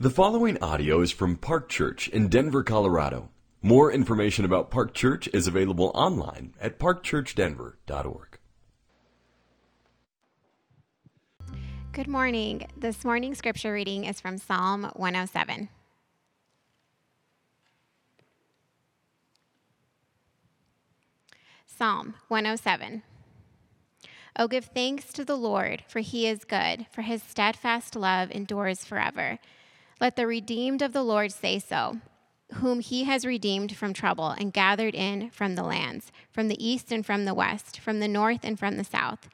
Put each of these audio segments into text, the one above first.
The following audio is from Park Church in Denver, Colorado. More information about Park Church is available online at parkchurchdenver.org. Good morning. This morning's scripture reading is from Psalm 107. Psalm 107. Oh, give thanks to the Lord, for he is good, for his steadfast love endures forever. Let the redeemed of the Lord say so, whom he has redeemed from trouble and gathered in from the lands, from the east and from the west, from the north and from the south.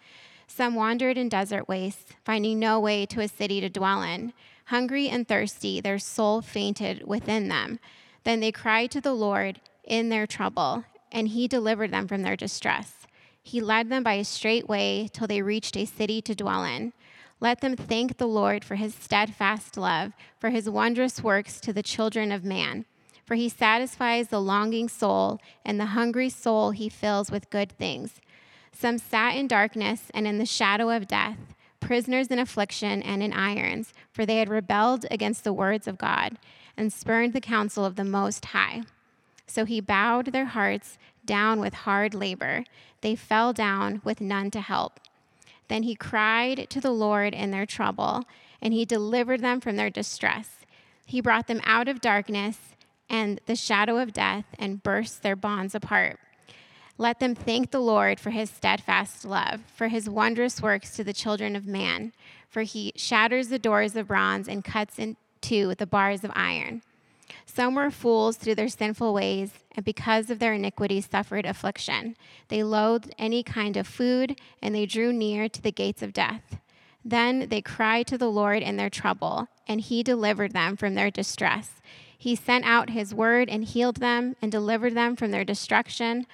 Some wandered in desert wastes, finding no way to a city to dwell in. Hungry and thirsty, their soul fainted within them. Then they cried to the Lord in their trouble and he delivered them from their distress. He led them by a straight way till they reached a city to dwell in. Let them thank the Lord for his steadfast love, for his wondrous works to the children of man. For he satisfies the longing soul, and the hungry soul he fills with good things. Some sat in darkness and in the shadow of death, prisoners in affliction and in irons, for they had rebelled against the words of God and spurned the counsel of the Most High. So he bowed their hearts down with hard labor. They fell down with none to help. Then he cried to the Lord in their trouble, and he delivered them from their distress. He brought them out of darkness and the shadow of death and burst their bonds apart. Let them thank the Lord for his steadfast love, for his wondrous works to the children of man. For he shatters the doors of bronze and cuts in two the bars of iron. Some were fools through their sinful ways, and because of their iniquities suffered affliction. They loathed any kind of food, and they drew near to the gates of death. Then they cried to the Lord in their trouble, and he delivered them from their distress. He sent out his word and healed them and delivered them from their destruction.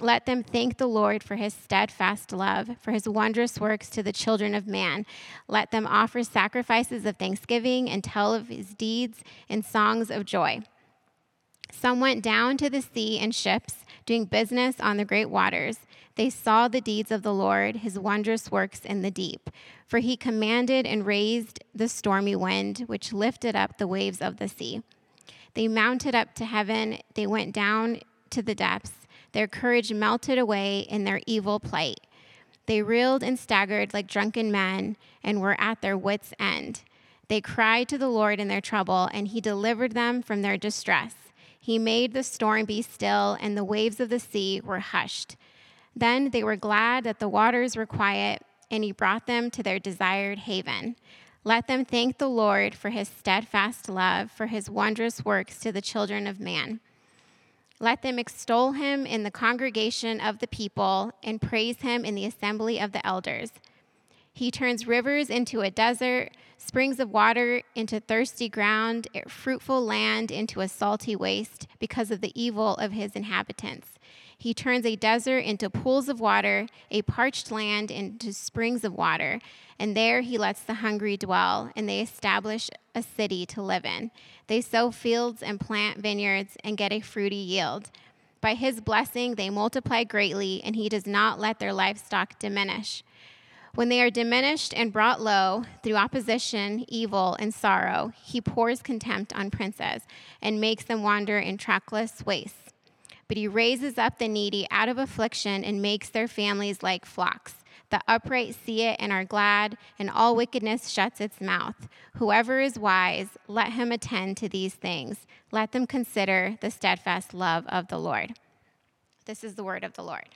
Let them thank the Lord for his steadfast love, for his wondrous works to the children of man. Let them offer sacrifices of thanksgiving and tell of his deeds in songs of joy. Some went down to the sea in ships, doing business on the great waters. They saw the deeds of the Lord, his wondrous works in the deep. For he commanded and raised the stormy wind, which lifted up the waves of the sea. They mounted up to heaven, they went down to the depths. Their courage melted away in their evil plight. They reeled and staggered like drunken men and were at their wits' end. They cried to the Lord in their trouble, and he delivered them from their distress. He made the storm be still, and the waves of the sea were hushed. Then they were glad that the waters were quiet, and he brought them to their desired haven. Let them thank the Lord for his steadfast love, for his wondrous works to the children of man. Let them extol him in the congregation of the people and praise him in the assembly of the elders. He turns rivers into a desert, springs of water into thirsty ground, fruitful land into a salty waste because of the evil of his inhabitants. He turns a desert into pools of water, a parched land into springs of water. And there he lets the hungry dwell, and they establish a city to live in. They sow fields and plant vineyards and get a fruity yield. By his blessing, they multiply greatly, and he does not let their livestock diminish. When they are diminished and brought low through opposition, evil, and sorrow, he pours contempt on princes and makes them wander in trackless wastes but he raises up the needy out of affliction and makes their families like flocks. The upright see it and are glad, and all wickedness shuts its mouth. Whoever is wise, let him attend to these things. Let them consider the steadfast love of the Lord. This is the word of the Lord.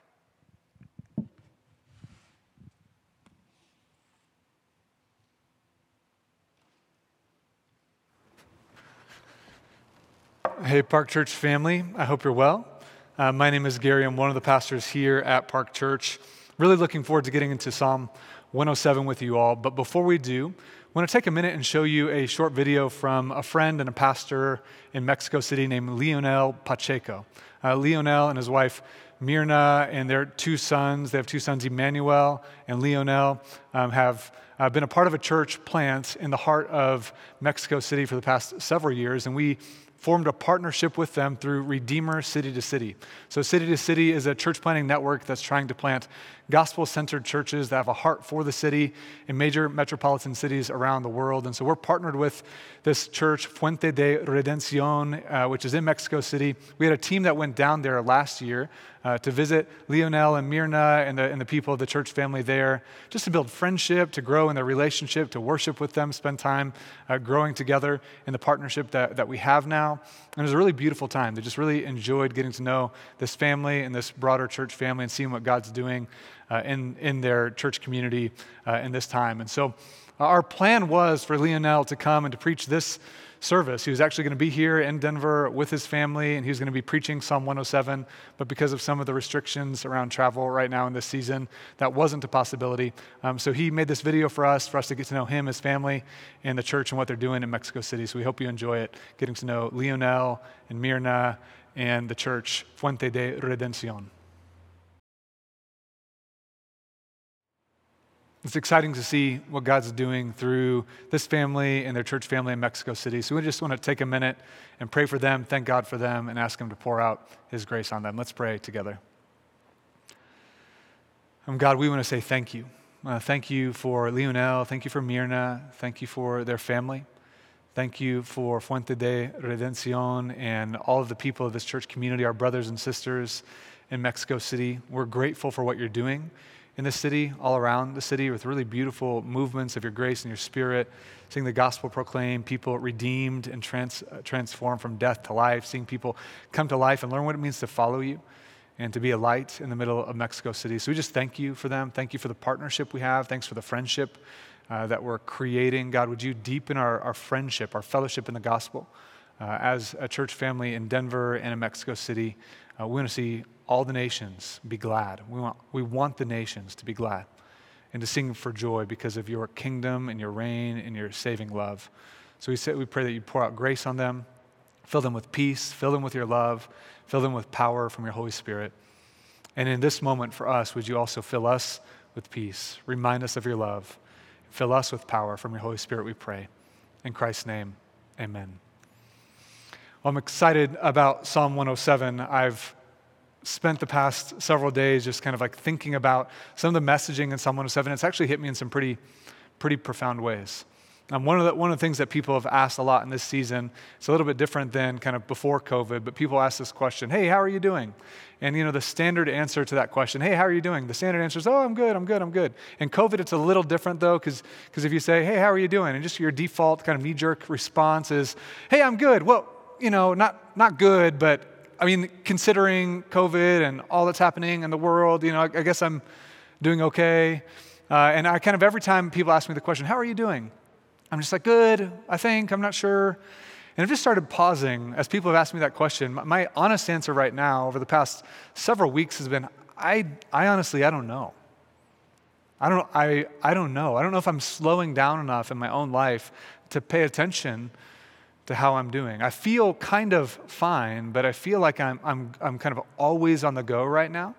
Hey, Park Church family. I hope you're well. Uh, my name is Gary. I'm one of the pastors here at Park Church. Really looking forward to getting into Psalm 107 with you all. But before we do, I want to take a minute and show you a short video from a friend and a pastor in Mexico City named Leonel Pacheco. Uh, Leonel and his wife Mirna and their two sons, they have two sons, Emmanuel and Leonel, um, have I've been a part of a church plant in the heart of Mexico City for the past several years, and we formed a partnership with them through Redeemer City to City. So, City to City is a church planting network that's trying to plant gospel centered churches that have a heart for the city in major metropolitan cities around the world. And so, we're partnered with this church, Fuente de Redención, uh, which is in Mexico City. We had a team that went down there last year uh, to visit Leonel and Mirna and the, and the people of the church family there, just to build friendship, to grow in their relationship, to worship with them, spend time uh, growing together in the partnership that, that we have now. And it was a really beautiful time. They just really enjoyed getting to know this family and this broader church family and seeing what God's doing uh, in, in their church community uh, in this time. And so uh, our plan was for Leonel to come and to preach this service. He was actually going to be here in Denver with his family, and he was going to be preaching Psalm 107. But because of some of the restrictions around travel right now in this season, that wasn't a possibility. Um, so he made this video for us, for us to get to know him, his family, and the church and what they're doing in Mexico City. So we hope you enjoy it, getting to know Leonel and Mirna and the church, Fuente de Redención. It's exciting to see what God's doing through this family and their church family in Mexico City. So we just want to take a minute and pray for them, thank God for them, and ask Him to pour out His grace on them. Let's pray together. Um, God, we want to say thank you. Uh, thank you for Leonel. Thank you for Mirna. Thank you for their family. Thank you for Fuente de Redención and all of the people of this church community, our brothers and sisters in Mexico City. We're grateful for what you're doing in the city, all around the city, with really beautiful movements of your grace and your spirit, seeing the gospel proclaimed, people redeemed and trans, uh, transformed from death to life, seeing people come to life and learn what it means to follow you and to be a light in the middle of Mexico City. So we just thank you for them. Thank you for the partnership we have. Thanks for the friendship uh, that we're creating. God, would you deepen our, our friendship, our fellowship in the gospel? Uh, as a church family in Denver and in Mexico City, uh, we want to see all the nations be glad. We want, we want the nations to be glad and to sing for joy because of your kingdom and your reign and your saving love. So we, say, we pray that you pour out grace on them, fill them with peace, fill them with your love, fill them with power from your Holy Spirit. And in this moment for us, would you also fill us with peace? Remind us of your love. Fill us with power from your Holy Spirit, we pray. In Christ's name, amen. I'm excited about Psalm 107. I've spent the past several days just kind of like thinking about some of the messaging in Psalm 107. It's actually hit me in some pretty, pretty profound ways. Um, one, of the, one of the things that people have asked a lot in this season, it's a little bit different than kind of before COVID, but people ask this question, hey, how are you doing? And you know, the standard answer to that question, hey, how are you doing? The standard answer is, oh, I'm good, I'm good, I'm good. And COVID, it's a little different though, because if you say, hey, how are you doing? And just your default kind of knee jerk response is, hey, I'm good. Well, you know, not, not good, but I mean, considering COVID and all that's happening in the world, you know, I, I guess I'm doing okay. Uh, and I kind of, every time people ask me the question, how are you doing? I'm just like, good, I think, I'm not sure. And I've just started pausing as people have asked me that question. My, my honest answer right now over the past several weeks has been, I, I honestly, I don't know. I don't, I, I don't know. I don't know if I'm slowing down enough in my own life to pay attention to how I'm doing. I feel kind of fine, but I feel like I'm, I'm, I'm kind of always on the go right now.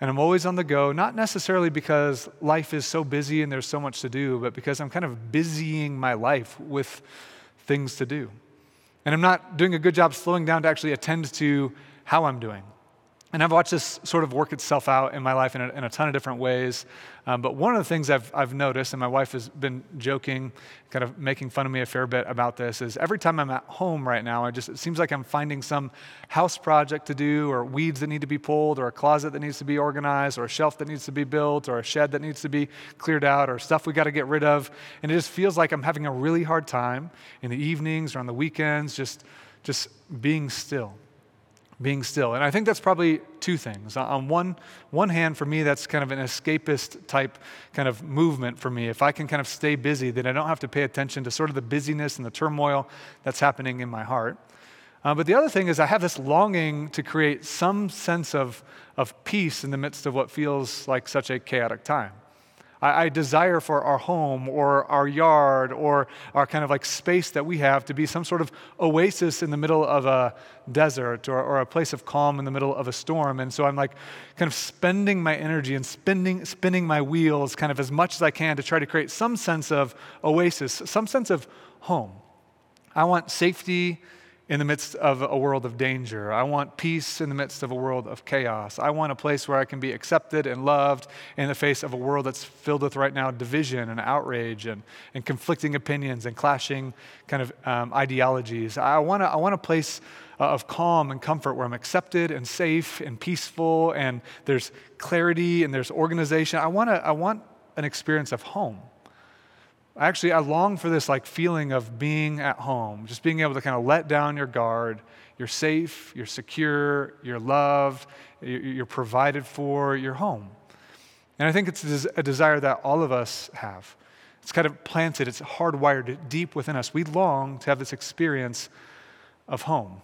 And I'm always on the go, not necessarily because life is so busy and there's so much to do, but because I'm kind of busying my life with things to do. And I'm not doing a good job slowing down to actually attend to how I'm doing. And I've watched this sort of work itself out in my life in a, in a ton of different ways. Um, but one of the things I've, I've noticed, and my wife has been joking, kind of making fun of me a fair bit about this, is every time I'm at home right now, I just, it seems like I'm finding some house project to do, or weeds that need to be pulled, or a closet that needs to be organized, or a shelf that needs to be built, or a shed that needs to be cleared out, or stuff we got to get rid of. And it just feels like I'm having a really hard time in the evenings or on the weekends, just, just being still being still. And I think that's probably two things. On one, one hand, for me, that's kind of an escapist type kind of movement for me. If I can kind of stay busy, then I don't have to pay attention to sort of the busyness and the turmoil that's happening in my heart. Uh, but the other thing is, I have this longing to create some sense of, of peace in the midst of what feels like such a chaotic time. I, I, desire for our home or our yard or our kind of like space that we have to be some sort of oasis in the middle of a desert or, or a place of calm in the middle of a storm. And so I'm like kind of spending my energy and spinning, spinning my wheels kind of as much as I can to try to create some sense of oasis, some sense of home. I want safety in the midst of a world of danger. I want peace in the midst of a world of chaos. I want a place where I can be accepted and loved in the face of a world that's filled with right now division and outrage and, and conflicting opinions and clashing kind of um, ideologies. I want, a, I want a place uh, of calm and comfort where I'm accepted and safe and peaceful and there's clarity and there's organization. I want, a, I want an experience of home. Actually, I long for this like feeling of being at home, just being able to kind of let down your guard. You're safe, you're secure, you're loved, you're provided for, you're home. And I think it's a desire that all of us have. It's kind of planted, it's hardwired deep within us. We long to have this experience of home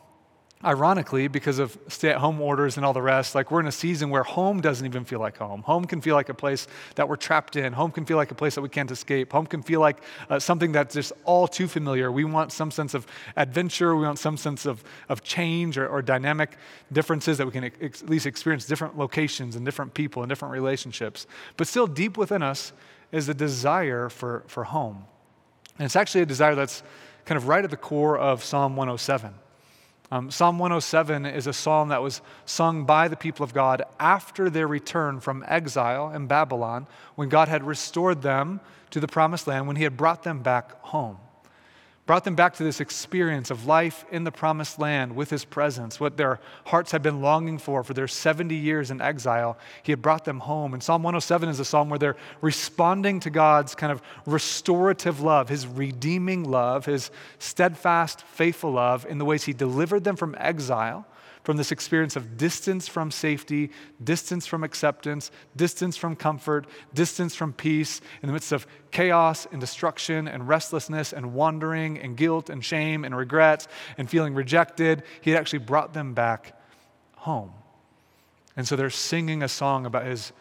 ironically, because of stay at home orders and all the rest, like we're in a season where home doesn't even feel like home. Home can feel like a place that we're trapped in. Home can feel like a place that we can't escape. Home can feel like uh, something that's just all too familiar. We want some sense of adventure. We want some sense of, of change or, or dynamic differences that we can ex- at least experience different locations and different people and different relationships. But still, deep within us is a desire for, for home. And it's actually a desire that's kind of right at the core of Psalm 107. Um, psalm 107 is a psalm that was sung by the people of God after their return from exile in Babylon, when God had restored them to the promised land, when He had brought them back home brought them back to this experience of life in the promised land with his presence, what their hearts had been longing for for their 70 years in exile. He had brought them home. And Psalm 107 is a psalm where they're responding to God's kind of restorative love, his redeeming love, his steadfast, faithful love in the ways he delivered them from exile from this experience of distance from safety, distance from acceptance, distance from comfort, distance from peace, in the midst of chaos and destruction and restlessness and wandering and guilt and shame and regrets and feeling rejected. He had actually brought them back home. And so they're singing a song about his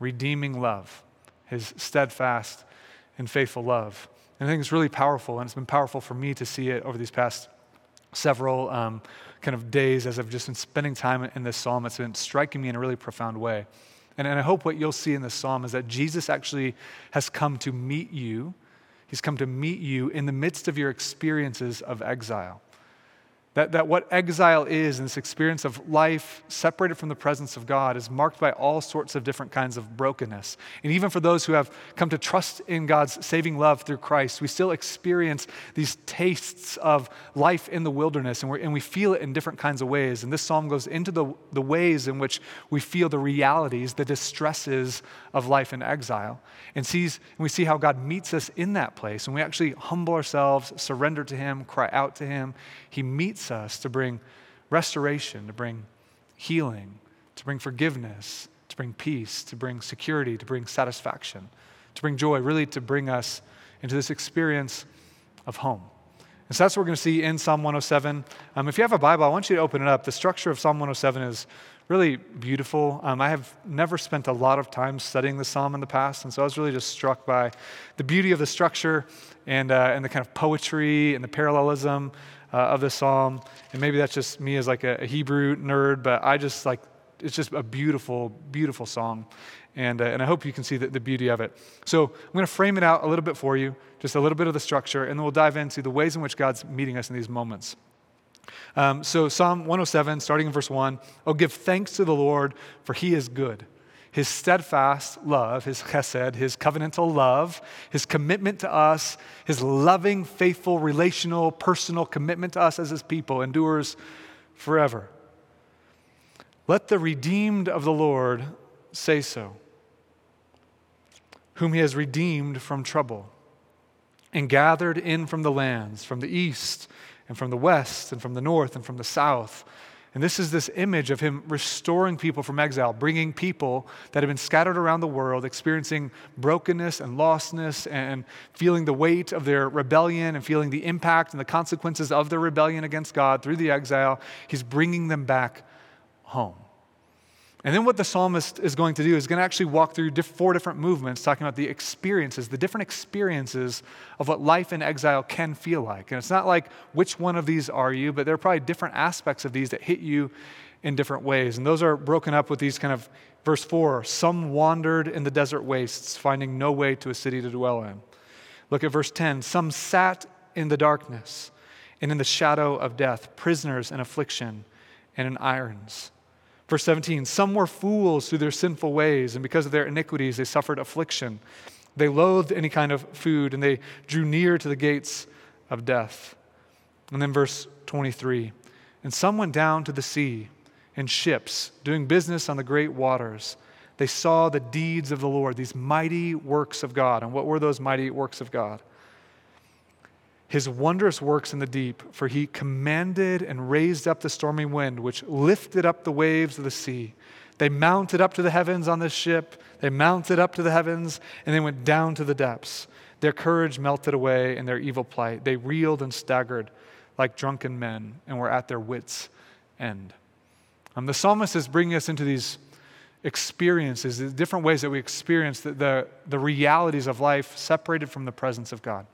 redeeming love, his steadfast and faithful love. And I think it's really powerful, and it's been powerful for me to see it over these past several um, kind of days as I've just been spending time in this psalm. It's been striking me in a really profound way. And, and I hope what you'll see in this psalm is that Jesus actually has come to meet you. He's come to meet you in the midst of your experiences of exile. That, that what exile is, and this experience of life separated from the presence of God, is marked by all sorts of different kinds of brokenness. And even for those who have come to trust in God's saving love through Christ, we still experience these tastes of life in the wilderness, and, we and we feel it in different kinds of ways. And this psalm goes into the, the ways in which we feel the realities, the distresses of life in exile, and, sees, and we see how God meets us in that place. And we actually humble ourselves, surrender to Him, cry out to Him. He meets us to bring restoration, to bring healing, to bring forgiveness, to bring peace, to bring security, to bring satisfaction, to bring joy, really to bring us into this experience of home. And so that's what we're going to see in Psalm 107. Um, if you have a Bible, I want you to open it up. The structure of Psalm 107 is really beautiful. Um, I have never spent a lot of time studying the psalm in the past, and so I was really just struck by the beauty of the structure and, uh, and the kind of poetry and the parallelism uh, of the psalm. And maybe that's just me as like a, a, Hebrew nerd, but I just like it's just a beautiful, beautiful song. And, uh, and I hope you can see the, the beauty of it. So I'm going to frame it out a little bit for you, just a little bit of the structure, and then we'll dive into the ways in which God's meeting us in these moments. Um, so, Psalm 107, starting in verse 1 Oh, give thanks to the Lord, for he is good. His steadfast love, his chesed, his covenantal love, his commitment to us, his loving, faithful, relational, personal commitment to us as his people endures forever. Let the redeemed of the Lord say so, whom he has redeemed from trouble and gathered in from the lands, from the east and from the west and from the north and from the south. And this is this image of him restoring people from exile, bringing people that have been scattered around the world, experiencing brokenness and lostness and feeling the weight of their rebellion and feeling the impact and the consequences of their rebellion against God through the exile. He's bringing them back home. And then what the psalmist is going to do is going to actually walk through four different movements, talking about the experiences, the different experiences of what life in exile can feel like. And it's not like which one of these are you, but there are probably different aspects of these that hit you in different ways. And those are broken up with these kind of verse four some wandered in the desert wastes, finding no way to a city to dwell in. Look at verse 10 some sat in the darkness and in the shadow of death, prisoners in affliction and in irons. Verse 17 Some were fools through their sinful ways, and because of their iniquities, they suffered affliction. They loathed any kind of food, and they drew near to the gates of death. And then verse 23 And some went down to the sea in ships, doing business on the great waters. They saw the deeds of the Lord, these mighty works of God. And what were those mighty works of God? His wondrous works in the deep, for he commanded and raised up the stormy wind, which lifted up the waves of the sea. They mounted up to the heavens on this ship, they mounted up to the heavens, and they went down to the depths. Their courage melted away in their evil plight. They reeled and staggered like drunken men and were at their wits' end. Um, the psalmist is bringing us into these experiences, the different ways that we experience the, the, the realities of life separated from the presence of God.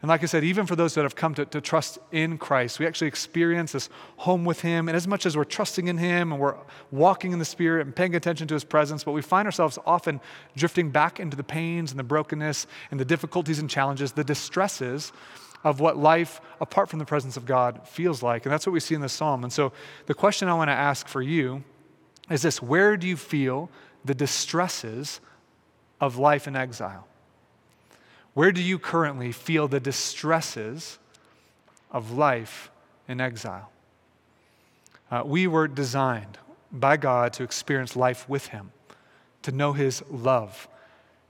And like I said, even for those that have come to, to trust in Christ, we actually experience this home with Him. And as much as we're trusting in Him and we're walking in the Spirit and paying attention to His presence, but we find ourselves often drifting back into the pains and the brokenness and the difficulties and challenges, the distresses of what life apart from the presence of God feels like. And that's what we see in the psalm. And so the question I want to ask for you is this Where do you feel the distresses of life in exile? Where do you currently feel the distresses of life in exile? Uh, we were designed by God to experience life with Him, to know His love,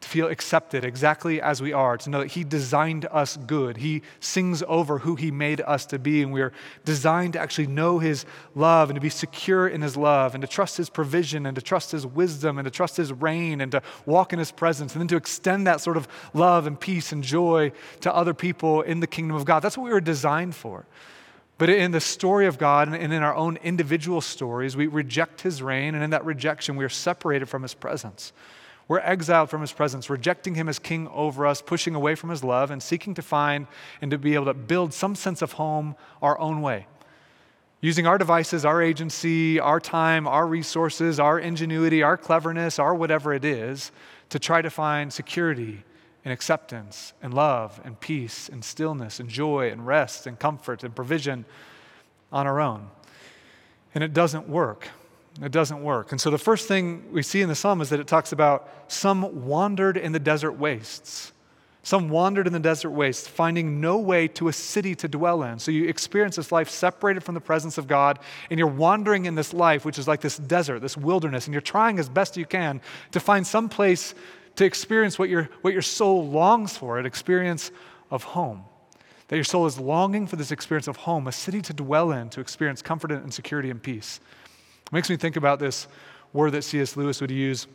to feel accepted exactly as we are, to know that He designed us good. He sings over who He made us to be, and we're designed to actually know His love and to be secure in His love and to trust His provision and to trust His wisdom and to trust His reign and to walk in His presence and then to extend that sort of love and peace and joy to other people in the kingdom of God. That's what we were designed for. But in the story of God and in our own individual stories, we reject His reign, and in that rejection, we are separated from His presence. We're exiled from his presence, rejecting him as king over us, pushing away from his love, and seeking to find and to be able to build some sense of home our own way. Using our devices, our agency, our time, our resources, our ingenuity, our cleverness, our whatever it is, to try to find security and acceptance and love and peace and stillness and joy and rest and comfort and provision on our own. And it doesn't work. It doesn't work. And so the first thing we see in the psalm is that it talks about some wandered in the desert wastes. Some wandered in the desert wastes, finding no way to a city to dwell in. So you experience this life separated from the presence of God, and you're wandering in this life, which is like this desert, this wilderness, and you're trying as best you can to find some place to experience what your, what your soul longs for an experience of home. That your soul is longing for this experience of home, a city to dwell in, to experience comfort and security and peace. It makes me think about this word that C.S. Lewis would use.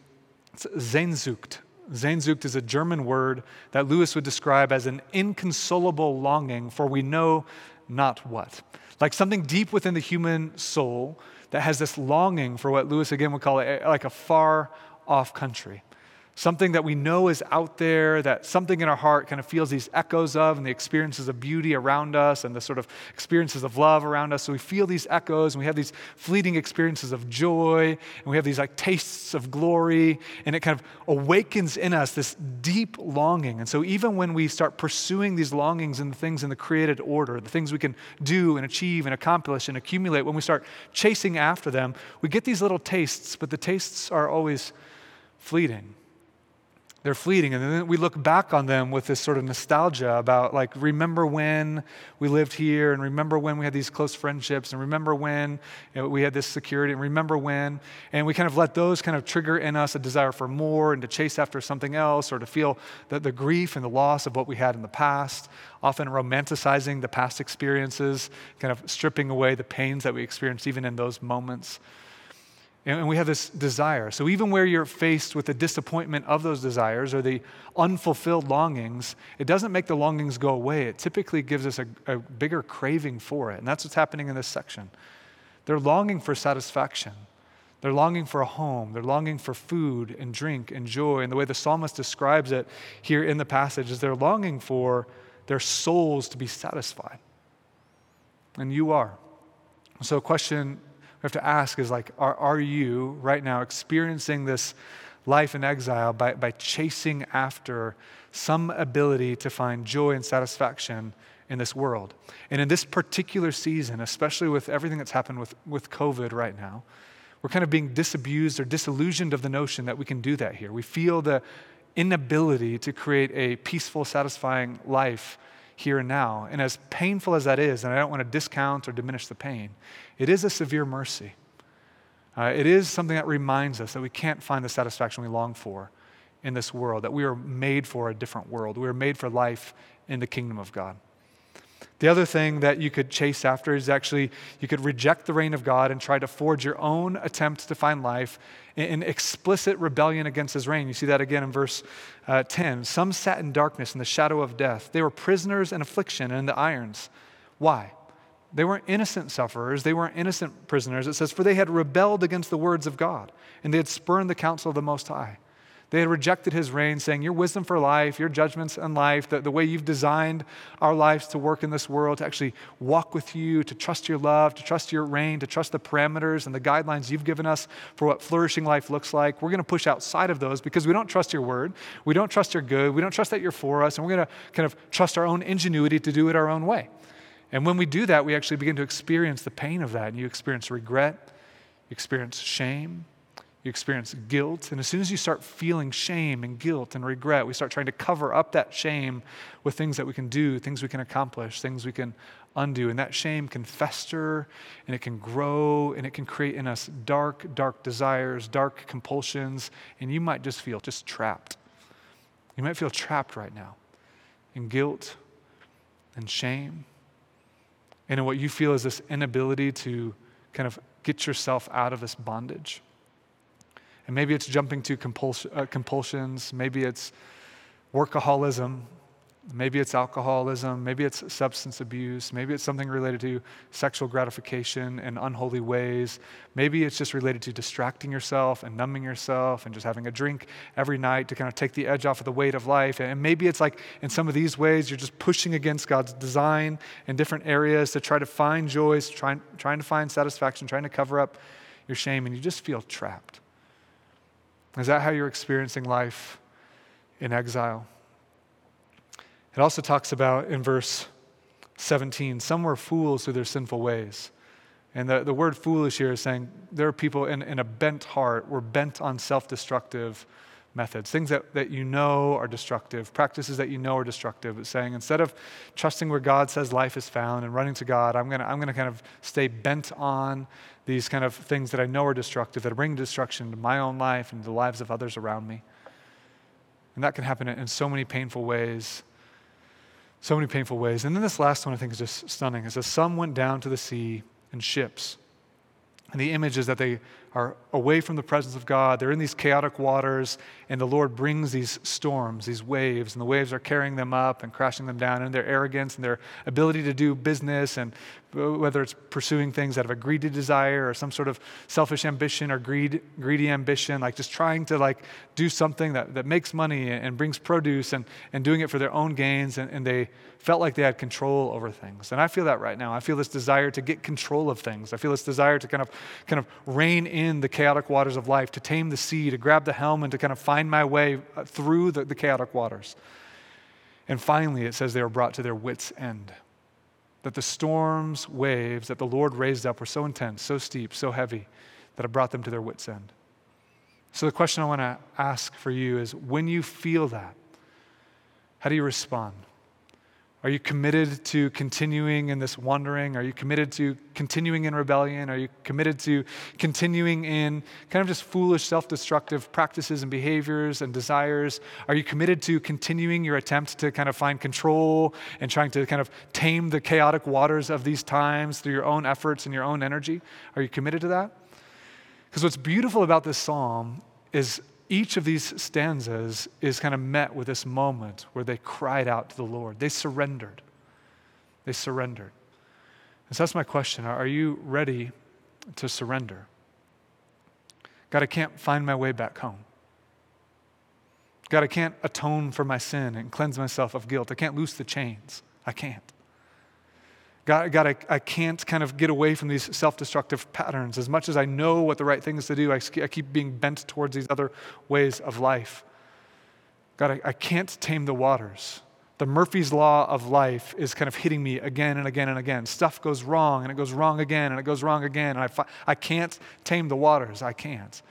It's Sehnsucht. Sehnsucht is a German word that Lewis would describe as an inconsolable longing for we know not what. Like something deep within the human soul that has this longing for what Lewis again would call it like a far off country something that we know is out there, that something in our heart kind of feels these echoes of, and the experiences of beauty around us, and the sort of experiences of love around us. So we feel these echoes, and we have these fleeting experiences of joy, and we have these like tastes of glory, and it kind of awakens in us this deep longing. And so even when we start pursuing these longings and the things in the created order, the things we can do and achieve and accomplish and accumulate, when we start chasing after them, we get these little tastes, but the tastes are always fleeting they're fleeting. And then we look back on them with this sort of nostalgia about, like, remember when we lived here, and remember when we had these close friendships, and remember when you know, we had this security, and remember when. And we kind of let those kind of trigger in us a desire for more and to chase after something else or to feel the, the grief and the loss of what we had in the past, often romanticizing the past experiences, kind of stripping away the pains that we experienced even in those moments. And we have this desire. So even where you're faced with the disappointment of those desires or the unfulfilled longings, it doesn't make the longings go away. It typically gives us a, a bigger craving for it. And that's what's happening in this section. They're longing for satisfaction. They're longing for a home. They're longing for food and drink and joy. And the way the psalmist describes it here in the passage is they're longing for their souls to be satisfied. And you are. So, question have to ask is like, are, are you right now experiencing this life in exile by, by chasing after some ability to find joy and satisfaction in this world? And in this particular season, especially with everything that's happened with, with COVID right now, we're kind of being disabused or disillusioned of the notion that we can do that here. We feel the inability to create a peaceful, satisfying life here and now. And as painful as that is, and I don't want to discount or diminish the pain, it is a severe mercy. Uh, it is something that reminds us that we can't find the satisfaction we long for in this world, that we are made for a different world. We are made for life in the kingdom of God. The other thing that you could chase after is actually you could reject the reign of God and try to forge your own attempt to find life in, explicit rebellion against his reign. You see that again in verse uh, 10. Some sat in darkness in the shadow of death. They were prisoners in affliction and in the irons. Why? They weren't innocent sufferers. They weren't innocent prisoners. It says, For they had rebelled against the words of God, and they had spurned the counsel of the Most High. They had rejected his reign, saying, Your wisdom for life, your judgments on life, the, the way you've designed our lives to work in this world, to actually walk with you, to trust your love, to trust your reign, to trust the parameters and the guidelines you've given us for what flourishing life looks like. We're going to push outside of those because we don't trust your word. We don't trust your good. We don't trust that you're for us. And we're going to kind of trust our own ingenuity to do it our own way. And when we do that, we actually begin to experience the pain of that. And you experience regret, you experience shame, you experience guilt. And as soon as you start feeling shame and guilt and regret, we start trying to cover up that shame with things that we can do, things we can accomplish, things we can undo. And that shame can fester and it can grow and it can create in us dark, dark desires, dark compulsions. And you might just feel just trapped. You might feel trapped right now in guilt and shame. And in what you feel is this inability to kind of get yourself out of this bondage. And maybe it's jumping to uh, compulsions, maybe it's workaholism, maybe it's alcoholism, maybe it's substance abuse, maybe it's something related to sexual gratification in unholy ways, maybe it's just related to distracting yourself and numbing yourself and just having a drink every night to kind of take the edge off of the weight of life. And maybe it's like in some of these ways, you're just pushing against God's design in different areas to try to find joys, trying, trying to find satisfaction, trying to cover up your shame, and you just feel trapped. Is that how you're experiencing life in exile? It also talks about in verse 17 some were fools through their sinful ways. And the, the word foolish here is saying there are people in, in a bent heart, we're bent on self destructive methods, things that, that you know are destructive, practices that you know are destructive. It's saying instead of trusting where God says life is found and running to God, I'm going to I'm going to kind of stay bent on these kind of things that I know are destructive, that bring destruction to my own life and the lives of others around me. And that can happen in so many painful ways. So many painful ways. And then this last one I think is just stunning. It says, Some went down to the sea in ships. And the image is that they are away from the presence of God. They're in these chaotic waters, and the Lord brings these storms, these waves, and the waves are carrying them up and crashing them down. And their arrogance and their ability to do business, and whether it's pursuing things out of a greedy desire or some sort of selfish ambition or greed, greedy ambition, like just trying to like do something that, that makes money and brings produce and, and doing it for their own gains, and, and they felt like they had control over things. And I feel that right now. I feel this desire to get control of things. I feel this desire to kind of kind of rein in the chaotic waters of life, to tame the sea, to grab the helm and to kind of find my way uh, through the, the chaotic waters. And finally, it says they were brought to their wits' end. That the storms, waves that the Lord raised up were so intense, so steep, so heavy, that it brought them to their wits' end. So, the question I want to ask for you is when you feel that, how do you respond? Are you committed to continuing in this wandering? Are you committed to continuing in rebellion? Are you committed to continuing in kind of just foolish, self destructive practices and behaviors and desires? Are you committed to continuing your attempt to kind of find control and trying to kind of tame the chaotic waters of these times through your own efforts and your own energy? Are you committed to that? Because what's beautiful about this psalm is each of these stanzas is kind of met with this moment where they cried out to the Lord. They surrendered. They surrendered. And so that's my question. Are you ready to surrender? God, I can't find my way back home. God, I can't atone for my sin and cleanse myself of guilt. I can't loose the chains. I can't. God, God I, I can't kind of get away from these self destructive patterns. As much as I know what the right thing is to do, I, I keep being bent towards these other ways of life. God, I, I can't tame the waters. The Murphy's Law of life is kind of hitting me again and again and again. Stuff goes wrong and it goes wrong again and it goes wrong again. And I, fi- I can't tame the waters. I can't.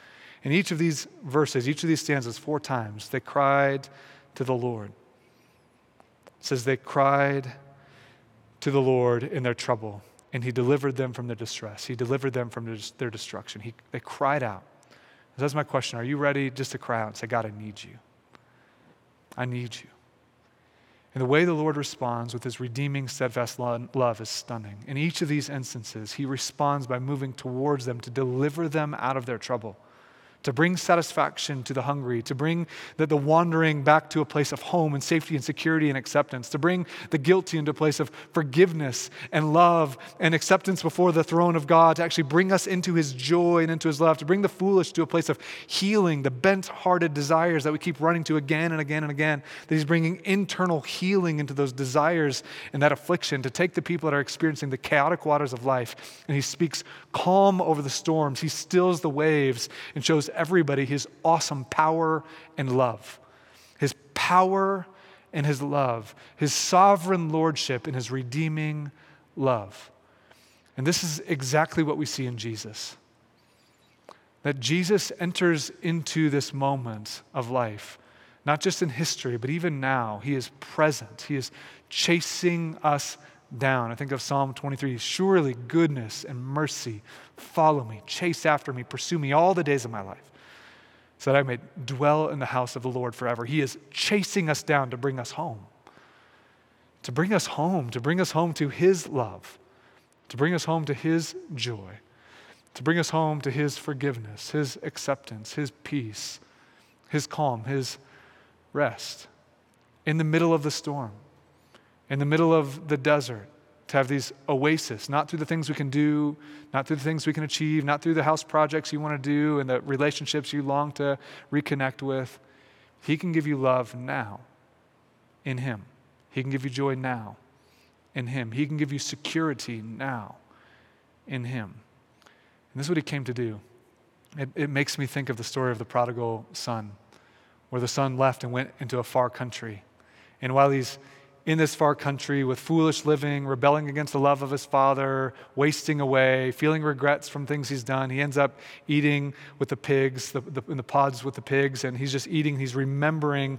In each of these verses, each of these stanzas, four times, they cried to the Lord. It says they cried to the Lord in their trouble, and He delivered them from their distress. He delivered them from their destruction. He, they cried out. That's my question. Are you ready just to cry out and say, God, I need you? I need you. And the way the Lord responds with his redeeming, steadfast love is stunning. In each of these instances, he responds by moving towards them to deliver them out of their trouble to bring satisfaction to the hungry, to bring the, the wandering back to a place of home and safety and security and acceptance, to bring the guilty into a place of forgiveness and love and acceptance before the throne of God, to actually bring us into his joy and into his love, to bring the foolish to a place of healing, the bent hearted desires that we keep running to again and again and again, that he's bringing internal healing into those desires and that affliction, to take the people that are experiencing the chaotic waters of life and he speaks calm over the storms, he stills the waves and shows everybody his awesome power and love. His power and his love, his sovereign lordship and his redeeming love. And this is exactly what we see in Jesus. That Jesus enters into this moment of life, not just in history, but even now. He is present, He is chasing us down. I think of Psalm 23 Surely goodness and mercy follow me, chase after me, pursue me all the days of my life, so that I may dwell in the house of the Lord forever. He is chasing us down to bring us home, to bring us home, to bring us home to His love, to bring us home to His joy, to bring us home to His forgiveness, His acceptance, His peace, His calm, His rest in the middle of the storm in the middle of the desert to have these oases, not through the things we can do, not through the things we can achieve, not through the house projects you want to do and the relationships you long to reconnect with. He can give you love now in Him. He can give you joy now in Him. He can give you security now in Him. And this is what He came to do. It, it makes me think of the story of the prodigal son, where the son left and went into a far country. And while he's in this far country with foolish living, rebelling against the love of his father, wasting away, feeling regrets from things he's done. He ends up eating with the pigs, the, the, in the pods with the pigs, and he's just eating. He's remembering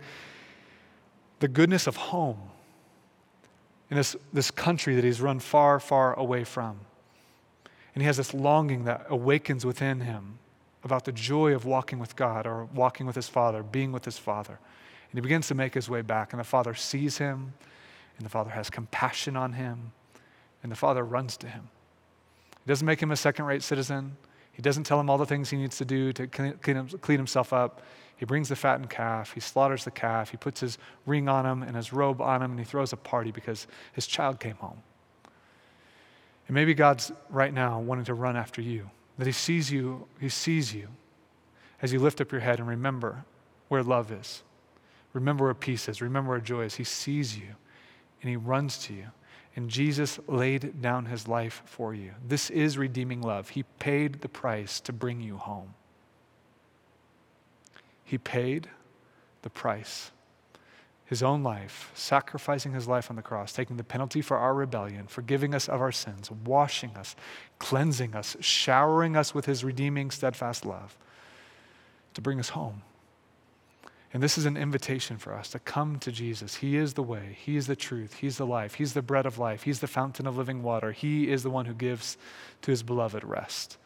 the goodness of home in this, this country that he's run far, far away from. And he has this longing that awakens within him about the joy of walking with God or walking with his father, being with his father. And he begins to make his way back, and the father sees him and the Father has compassion on him, and the Father runs to him. He doesn't make him a second rate citizen. He doesn't tell him all the things he needs to do to clean himself up. He brings the fattened calf, he slaughters the calf, he puts his ring on him and his robe on him, and he throws a party because his child came home. And maybe God's right now wanting to run after you, that he sees you, he sees you as you lift up your head and remember where love is. Remember where peace is. Remember where joy is. He sees you and he runs to you. And Jesus laid down his life for you. This is redeeming love. He paid the price to bring you home. He paid the price. His own life, sacrificing his life on the cross, taking the penalty for our rebellion, forgiving us of our sins, washing us, cleansing us, showering us with his redeeming, steadfast love to bring us home. And this is an invitation for us to come to Jesus. He is the way, He is the truth, He's the life, He's the bread of life, He's the fountain of living water. He is the one who gives to His beloved rest.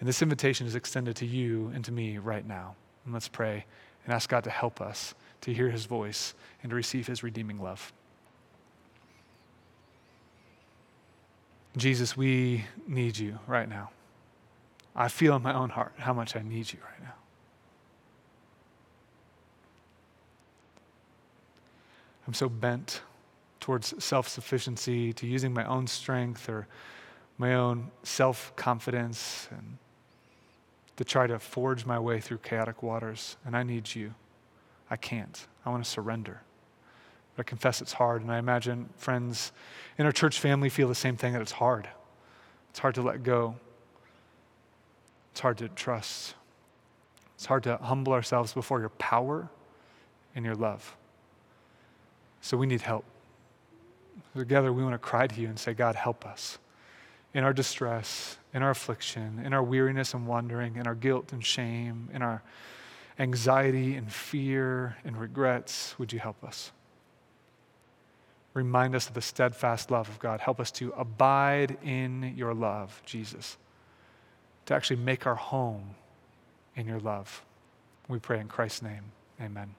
And this invitation is extended to you and to me right now. And let's pray and ask God to help us to hear His voice and to receive His redeeming love. Jesus, we need you right now. I feel in my own heart how much I need you right now. I'm so bent towards self sufficiency, to using my own strength or my own self confidence, and to try to forge my way through chaotic waters, and I need you. I can't. I want to surrender. But I confess it's hard, and I imagine friends in our church family feel the same thing that it's hard. It's hard to let go, it's hard to trust, it's hard to humble ourselves before your power and your love. So we need help. Together, we want to cry to you and say, God, help us in our distress, in our affliction, in our weariness and wandering, in our guilt and shame, in our anxiety and fear and regrets. Would you help us? Remind us of the steadfast love of God. Help us to abide in your love, Jesus, to actually make our home in your love. We pray in Christ's name. Amen.